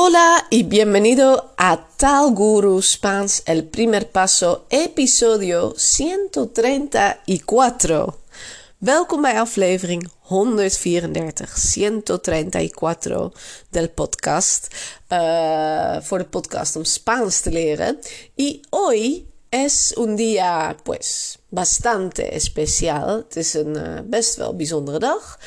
Hola y bienvenido a Tal Guru Spaans, el primer paso, episodio 134. Welkom bij aflevering 134, 134 del podcast. Uh, voor de podcast om Spaans te leren. Y hoy es un día, pues, bastante especial. Het is een uh, best wel bijzondere dag.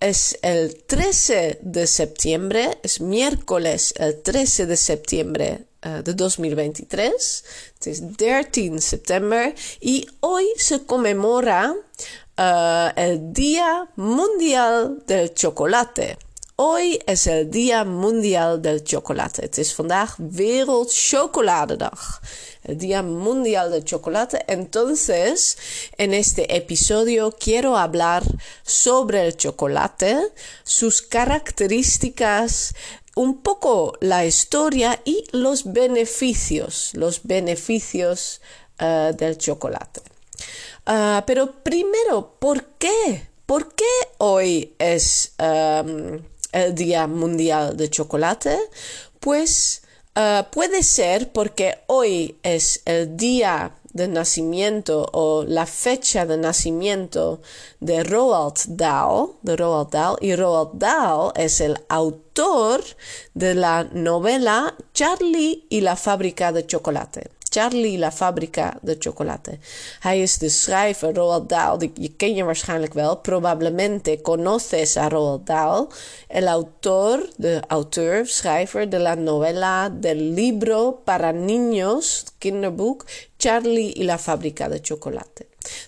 Es el 13 de septiembre, es miércoles el 13 de septiembre uh, de 2023. Het is 13 septiembre y hoy se conmemora uh, el Día Mundial del Chocolate. Hoy es el Día Mundial del Chocolate. Het is vandaag Wereld Chocoladedag. El Día Mundial del Chocolate. Entonces, en este episodio quiero hablar sobre el chocolate, sus características, un poco la historia y los beneficios, los beneficios uh, del chocolate. Uh, pero primero, ¿por qué? ¿Por qué hoy es um, el Día Mundial de Chocolate? Pues uh, puede ser porque hoy es el día de nacimiento o la fecha de nacimiento de Roald Dahl, de Roald Dahl, y Roald Dahl es el autor de la novela Charlie y la fábrica de chocolate. Charlie la fábrica de chocolate. Hij is de schrijver Roald Dahl, je ken je waarschijnlijk wel. Probablemente conoces a Roald Dahl, el autor, de auteur, schrijver de la novela del libro para niños, kinderboek, Charlie y la fábrica de chocolate.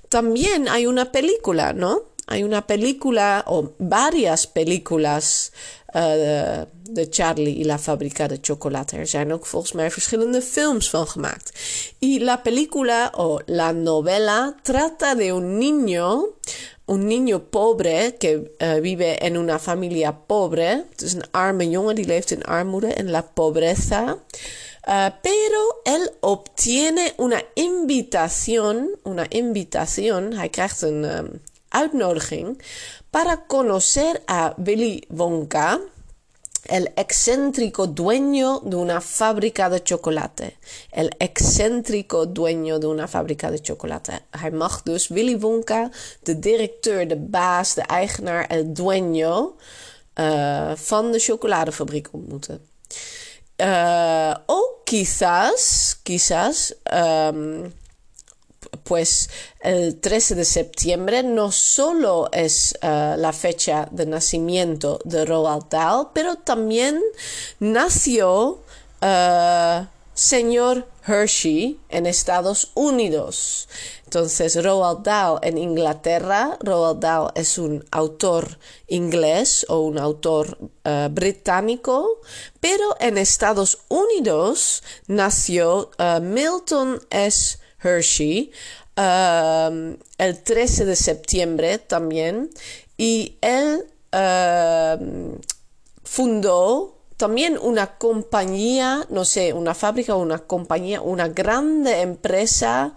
También hay una película, ¿no? Hay una película o varias películas uh, de Charlie y la fábrica de chocolate. Er zijn ook volgens mij verschillende films van gemaakt. Y la película o la novela trata de un niño, un niño pobre que uh, vive en una familia pobre. Is een arme jongen die leeft in armoede en la pobreza. Uh, pero él obtiene una invitación, una invitación, hij krijgt een um, uitnodiging para conocer a Willy Wonka, el excéntrico dueño de una fábrica de chocolate. El excéntrico dueño de una fábrica de chocolate. Hij mag dus Willy Wonka, de directeur, de baas, de eigenaar, el dueño uh, van de chocoladefabriek ontmoeten. O quizás, quizás, pues el 13 de septiembre no solo es uh, la fecha de nacimiento de Roald Dahl, pero también nació uh, señor Hershey en Estados Unidos. Entonces, Roald Dahl en Inglaterra, Roald Dahl es un autor inglés o un autor uh, británico, pero en Estados Unidos nació Milton S. Hershey um, el 13 de septiembre también y él uh, fundó también una compañía, no sé, una fábrica una compañía, una grande empresa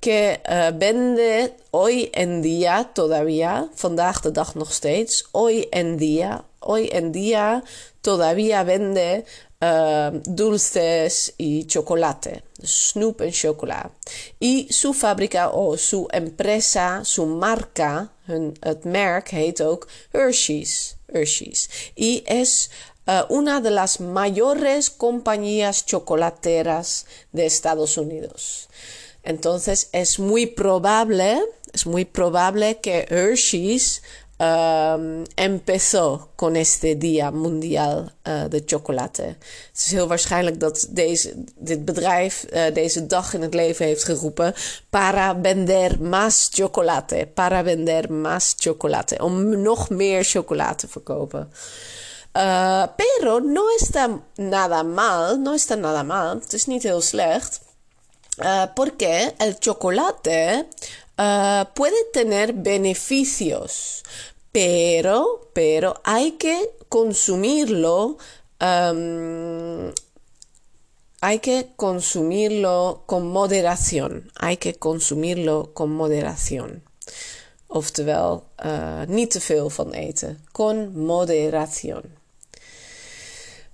que uh, vende hoy en día todavía, vandaag de dag nog steeds, hoy en día, hoy en día todavía vende uh, dulces y chocolate, snoep en chocola. Y su fábrica o su empresa, su marca, hun, het merk heet ook Hershey's. Hershey's. Y es uh, una de las mayores compañías chocolateras de Estados Unidos. Entonces es muy probable, es muy probable que Hershey's um, empezó con este Día Mundial uh, de Chocolate. Het is heel waarschijnlijk dat deze, dit bedrijf uh, deze dag in het leven heeft geroepen: para vender más chocolate, para vender más chocolate, om nog meer chocolade te verkopen. Uh, pero no está nada mal, no está nada mal, het is niet heel slecht. Uh, porque el chocolate uh, puede tener beneficios, pero, pero hay que consumirlo, um, hay que consumirlo con moderación, hay que consumirlo con moderación. Oftewel, uh, niet te veel van eten, con moderación.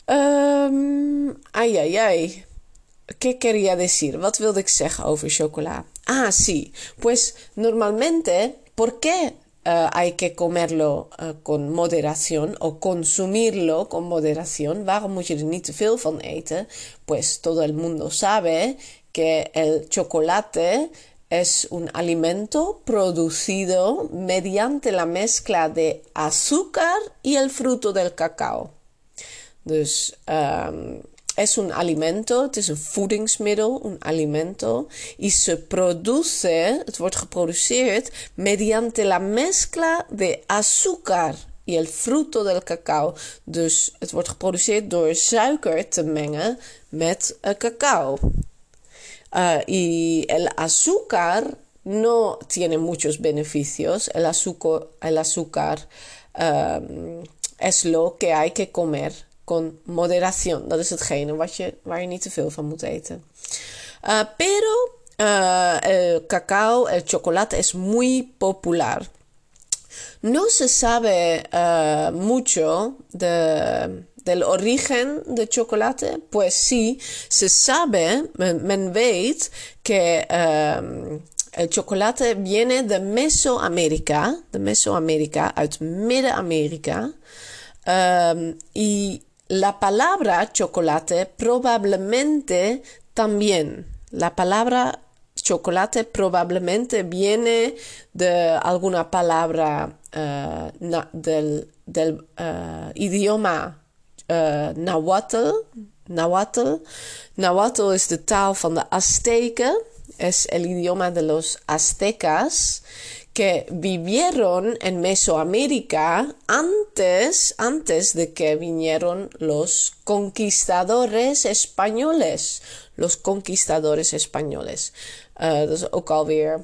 Um, ay, ay, ay. ¿Qué quería decir? Wat wilde ik zeggen over chocola? Ah, sí. Pues normalmente, ¿por qué uh, hay que comerlo uh, con moderación o consumirlo con moderación? Waarom moet je er niet te veel van eten? Pues todo el mundo sabe que el chocolate es un alimento producido mediante la mezcla de azúcar y el fruto del cacao. Dus um, es un alimento, het is een voedingsmiddel, un alimento, y se produce, het wordt geproduceerd mediante la mezcla de azúcar y el fruto del cacao. Dus het wordt geproduceerd door suiker te mengen met uh, cacao. Uh, y el azúcar no tiene muchos beneficios. El azúcar, el azúcar um, es lo que hay que comer con moderación. Dat is hetgene wat je, waar je niet te veel van moet eten. Uh, pero el cacao, el chocolate es muy popular. No se sabe mucho de, del origen de chocolate. Pues sí, se sabe, men, weet que el chocolate viene de Mesoamérica, de Mesoamérica, uit Midden-Amerika. Um, y la palabra chocolate probablemente también. La palabra chocolate probablemente viene de alguna palabra uh, na, del, uh, idioma uh, Nahuatl. Nahuatl. Nahuatl is de taal de. Es el idioma de los aztecas. Que vivieron en Mesoamérica antes, antes de que vinieron los conquistadores españoles. Los conquistadores españoles. Alweer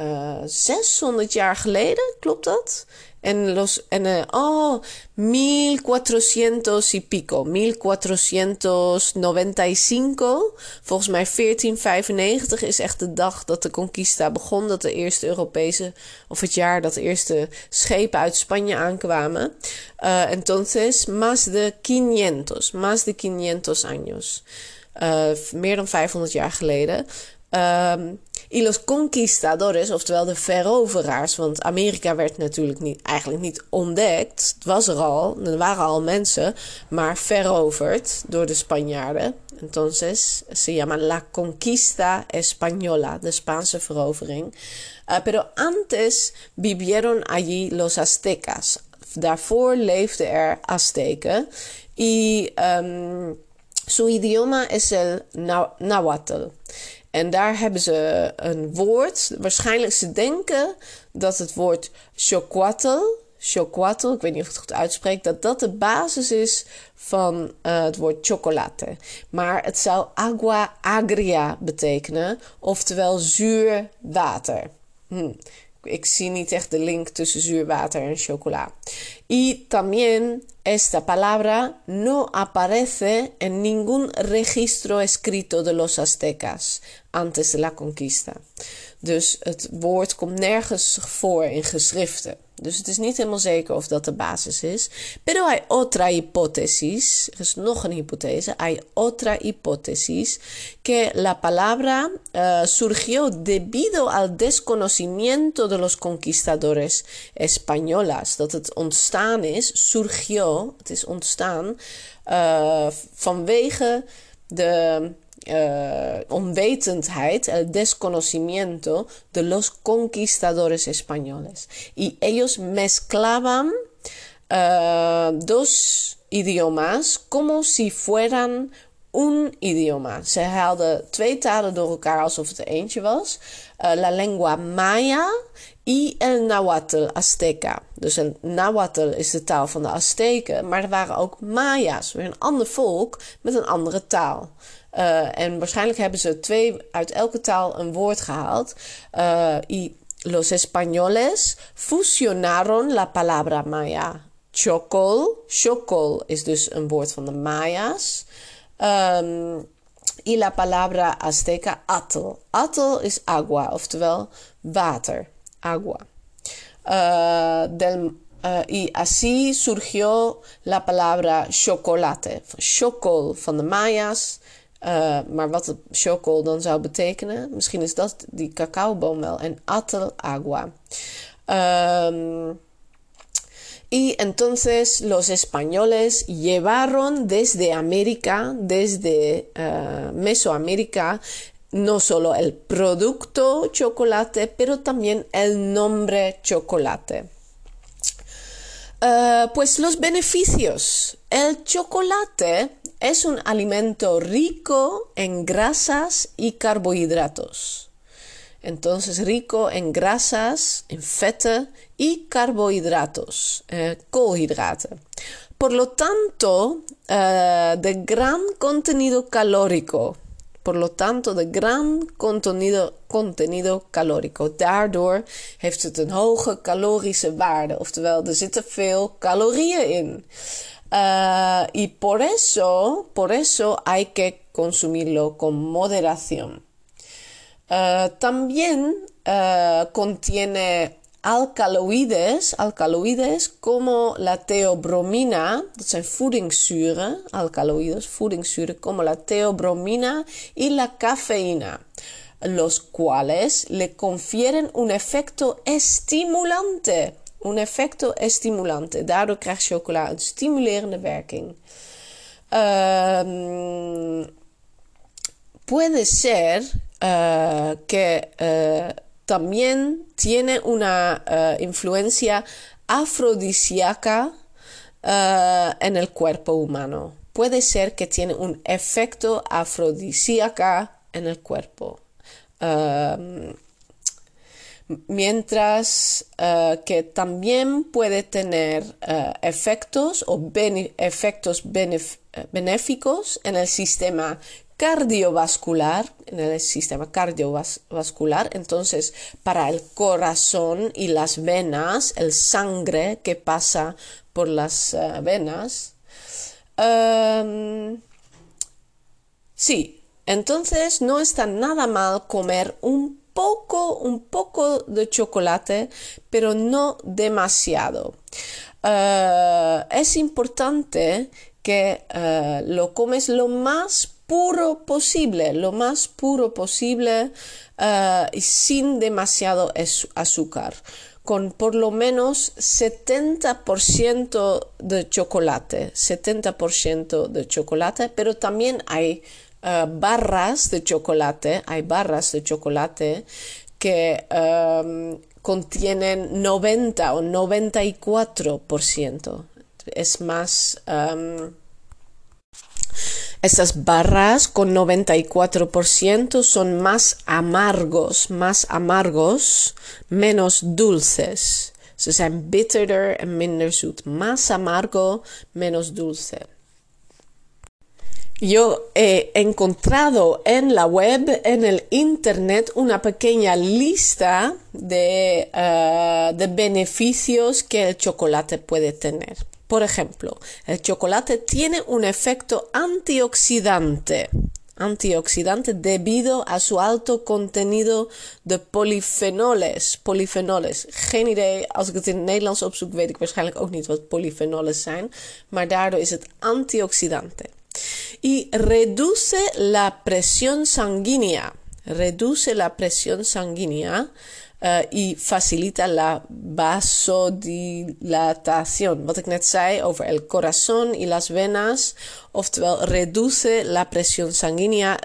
uh, 600 jaar geleden, klopt dat? En, los, en uh, oh, 1400 y pico, 1495. Volgens mij 1495 is echt de dag dat de conquista begon. Dat de eerste Europese, of het jaar dat de eerste schepen uit Spanje aankwamen. Uh, entonces, más de 500, más de 500 años. Meer dan 500 jaar geleden. Um, y los conquistadores, oftewel de veroveraars, want Amerika werd natuurlijk niet, eigenlijk niet ontdekt. Het was er al, er waren al mensen, maar veroverd door de Spanjaarden. Entonces se llama la conquista española, de Spaanse verovering. Uh, pero antes vivieron allí los aztecas. Daarvoor leefden er Azteken. Y um, su idioma es el Nahuatl. En daar hebben ze een woord. Waarschijnlijk ze denken dat het woord chocoatl, chocoatl, ik weet niet of ik het goed uitspreek, dat dat de basis is van uh, het woord chocolate. Maar het zou agua agria betekenen, oftewel zuur water. Hm. Ik zie niet echt de link tussen en chocola. Y también esta palabra no aparece en ningún registro escrito de los aztecas antes de la conquista. Dus het woord komt nergens voor in geschriften. Dus het is niet helemaal zeker of dat de basis is. Pero hay otra hipótesis, er is nog een hypothese, hay otra hipótesis, que la palabra uh, surgió debido al desconocimiento de los conquistadores españolas. Dat het ontstaan is, surgió, het is ontstaan, uh, vanwege de uh, onwetendheid, el desconocimiento de los conquistadores españoles. Y ellos mezclaban uh, dos idiomas como si fueran un idioma. Ze haalden twee talen door elkaar alsof het eentje was. Uh, la lengua maya y el nahuatl azteca. Dus el nahuatl is de taal van de Azteken, maar er waren ook Maya's, weer een ander volk met een andere taal. Uh, en waarschijnlijk hebben ze twee uit elke taal een woord gehaald. Uh, y los españoles fusionaron la palabra maya. Chocol. Chocol is dus een woord van de Maya's. Um, y la palabra azteca atl. Atl is agua, oftewel water. Agua. Uh, del y así surgió la palabra chocolate. Chocol van de Maya's. Uh, maar wat betekenen, misschien is dat die cacaoboom agua. Um, y entonces los españoles llevaron desde América, desde uh, Mesoamérica, no solo el producto chocolate, pero también el nombre chocolate. Uh, pues los beneficios. El chocolate es un alimento rico en grasas y carbohidratos. Entonces, rico en grasas, en feta y carbohidratos, eh, Por lo tanto, uh, de gran contenido calórico por lo tanto de gran contenido, contenido calorico. Daardoor heeft het een hoge calorische waarde, oftewel er zitten veel calorieën in. Uh, y por eso, por eso hay que consumirlo con moderación. Uh, también uh, contiene alkaloides, alkaloides como la teobromina, dat zijn voedingszuren como la teobromina y la cafeína, los cuales le confieren un efecto estimulante. Un efecto estimulante. Daardoor krijgt chocola een stimulerende werking. Um, puede ser uh, que uh, también tiene una uh, influencia afrodisíaca en el cuerpo humano. Puede ser que tiene un efecto afrodisíaca en el cuerpo. Um, mientras uh, que también puede tener efectos o efectos benéficos en el sistema cardiovascular, en el sistema cardiovascular, entonces para el corazón y las venas, el sangre que pasa por las venas. Um, sí, entonces no está nada mal comer un poco, un poco de chocolate, pero no demasiado. Uh, es importante que uh, lo comes lo más puro posible, lo más puro posible uh, y sin demasiado azúcar, con por lo menos 70% de chocolate, 70% de chocolate, pero también hay uh, barras de chocolate, hay barras de chocolate que um, contienen 90 o 94%. Es más... Um, estas barras con 94% son más amargos, más amargos, menos dulces. Ze zijn bitterder en minder zoet. Más amargo, menos dulce. Yo he encontrado en la web, en el internet, una pequeña lista de, uh, de beneficios que el chocolate puede tener. Por ejemplo, el chocolate tiene un efecto antioxidante. Antioxidante debido a su alto contenido de polyfenoles. Polyfenoles. Geen idee, als ik het in het Nederlands opzoek, weet ik waarschijnlijk ook niet wat polyfenoles zijn. Maar daardoor is het antioxidante. Y reduce la presión sanguínea. Reduce la presión sanguínea. uh, y facilita la vasodilatación. Wat ik net zei over el corazón y las venas, oftewel reduce la presión sanguínea,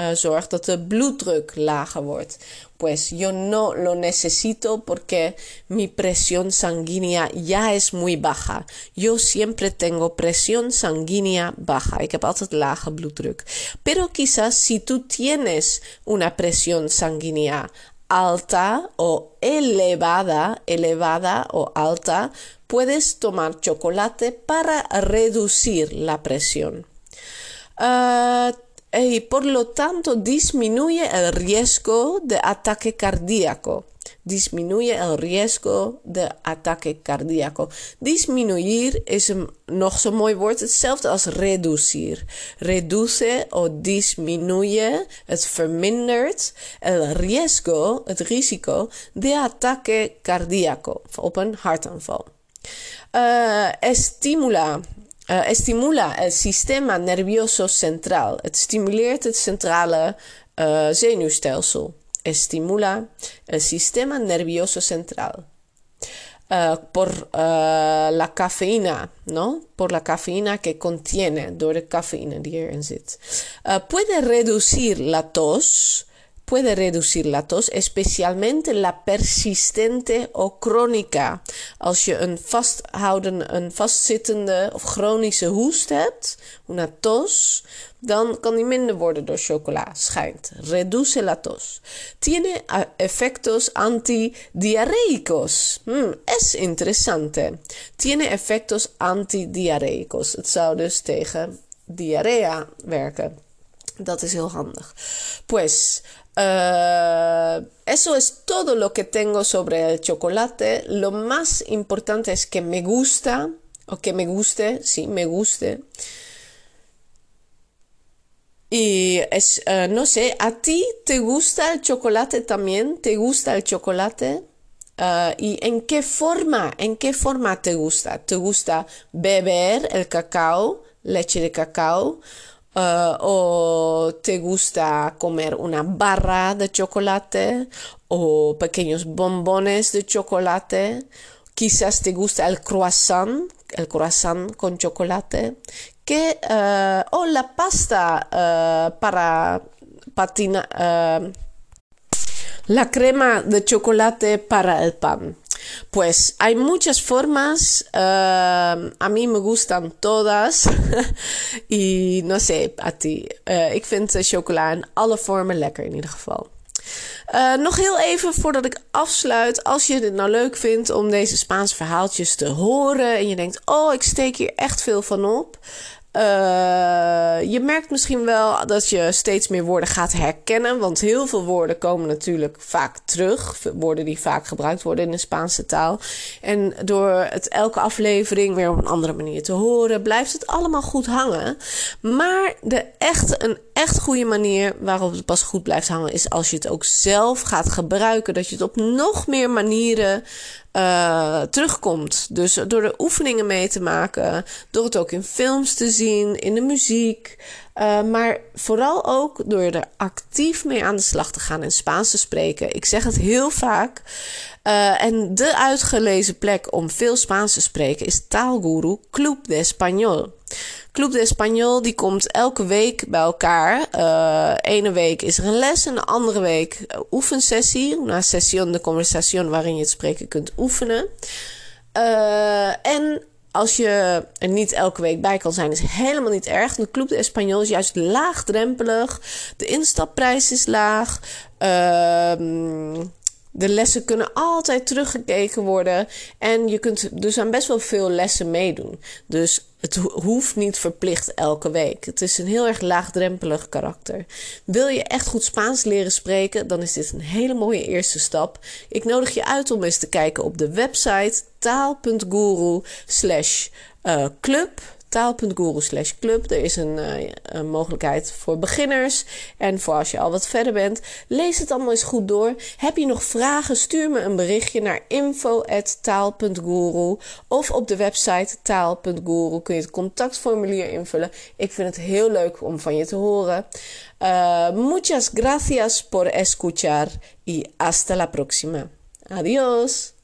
uh, zorgt dat de bloeddruk lager wordt. Pues yo no lo necesito porque mi presión sanguínea ya es muy baja. Yo siempre tengo presión sanguínea baja. Ik heb altijd lage bloeddruk. Pero quizás si tú tienes una presión sanguínea alta o elevada, elevada o alta, puedes tomar chocolate para reducir la presión. Uh, y por lo tanto disminuye el riesgo de ataque cardíaco disminuye el riesgo de ataque cardíaco. Disminuir is een nog zo'n mooi woord, hetzelfde als reducir. Reduce o disminuye, het vermindert el riesgo, het risico de ataque cardíaco, op een hartaanval. Uh, estimula. Uh, estimula el sistema nervioso centraal. Het stimuleert het centrale uh, zenuwstelsel. Estimula el sistema nervioso central. Uh, por la cafeína, ¿no? Por la cafeína que contiene, door de cafeïne die erin zit. Puede reducir la tos, puede reducir la tos, especialmente la persistente o crónica. Als je een vasthouden, een vastzittende of chronische hoest hebt, una tos, dan kan die minder worden door chocola, schijnt. Reduce la tos. Tiene efectos antidiarreicos. Hmm, es interesante. Tiene efectos antidiarreicos. Het zou dus tegen diarrea werken. Dat is heel handig. Pues, uh, eso es todo lo que tengo sobre el chocolate. Lo más importante es que me gusta, o que me guste, sí, me guste. Y es, uh, no sé, ¿a ti te gusta el chocolate también? ¿Te gusta el chocolate? Uh, ¿Y en qué forma? ¿En qué forma te gusta? ¿Te gusta beber el cacao, leche de cacao? Uh, ¿O te gusta comer una barra de chocolate? ¿O pequeños bombones de chocolate? Quizás te gusta el croissant, el croissant con chocolate que uh, o la pasta uh, para patina la crema de chocolate para el pan. Pues hay muchas formas, a mí me gustan todas y no sé, a ti. ik vind chocola in alle vormen lekker in ieder geval. Uh, nog heel even voordat ik afsluit. Als je het nou leuk vindt om deze Spaanse verhaaltjes te horen en je denkt: Oh, ik steek hier echt veel van op. Uh, je merkt misschien wel dat je steeds meer woorden gaat herkennen. Want heel veel woorden komen natuurlijk vaak terug. Woorden die vaak gebruikt worden in de Spaanse taal. En door het elke aflevering weer op een andere manier te horen, blijft het allemaal goed hangen. Maar de echt, een echt goede manier waarop het pas goed blijft hangen, is als je het ook zelf gaat gebruiken. Dat je het op nog meer manieren uh, terugkomt. Dus door de oefeningen mee te maken, door het ook in films te zien, in de muziek. Uh, maar vooral ook door er actief mee aan de slag te gaan en Spaans te spreken. Ik zeg het heel vaak. Uh, en de uitgelezen plek om veel Spaans te spreken is Taalguru Club de Español. Club de Español die komt elke week bij elkaar. Uh, ene week is er een les en de andere week oefensessie. Una session de conversación waarin je het spreken kunt oefenen. Uh, en als je er niet elke week bij kan zijn, is helemaal niet erg. De Club de Español is juist laagdrempelig. De instapprijs is laag. Uh, de lessen kunnen altijd teruggekeken worden. En je kunt dus aan best wel veel lessen meedoen. Dus het hoeft niet verplicht elke week. Het is een heel erg laagdrempelig karakter. Wil je echt goed Spaans leren spreken, dan is dit een hele mooie eerste stap. Ik nodig je uit om eens te kijken op de website taal.guru slash eh, club taal.guru slash club. Er is een, uh, een, mogelijkheid voor beginners en voor als je al wat verder bent. Lees het allemaal eens goed door. Heb je nog vragen? Stuur me een berichtje naar info.taal.guru of op de website taal.guru kun je het contactformulier invullen. Ik vind het heel leuk om van je te horen. Uh, muchas gracias por escuchar y hasta la próxima. Adiós.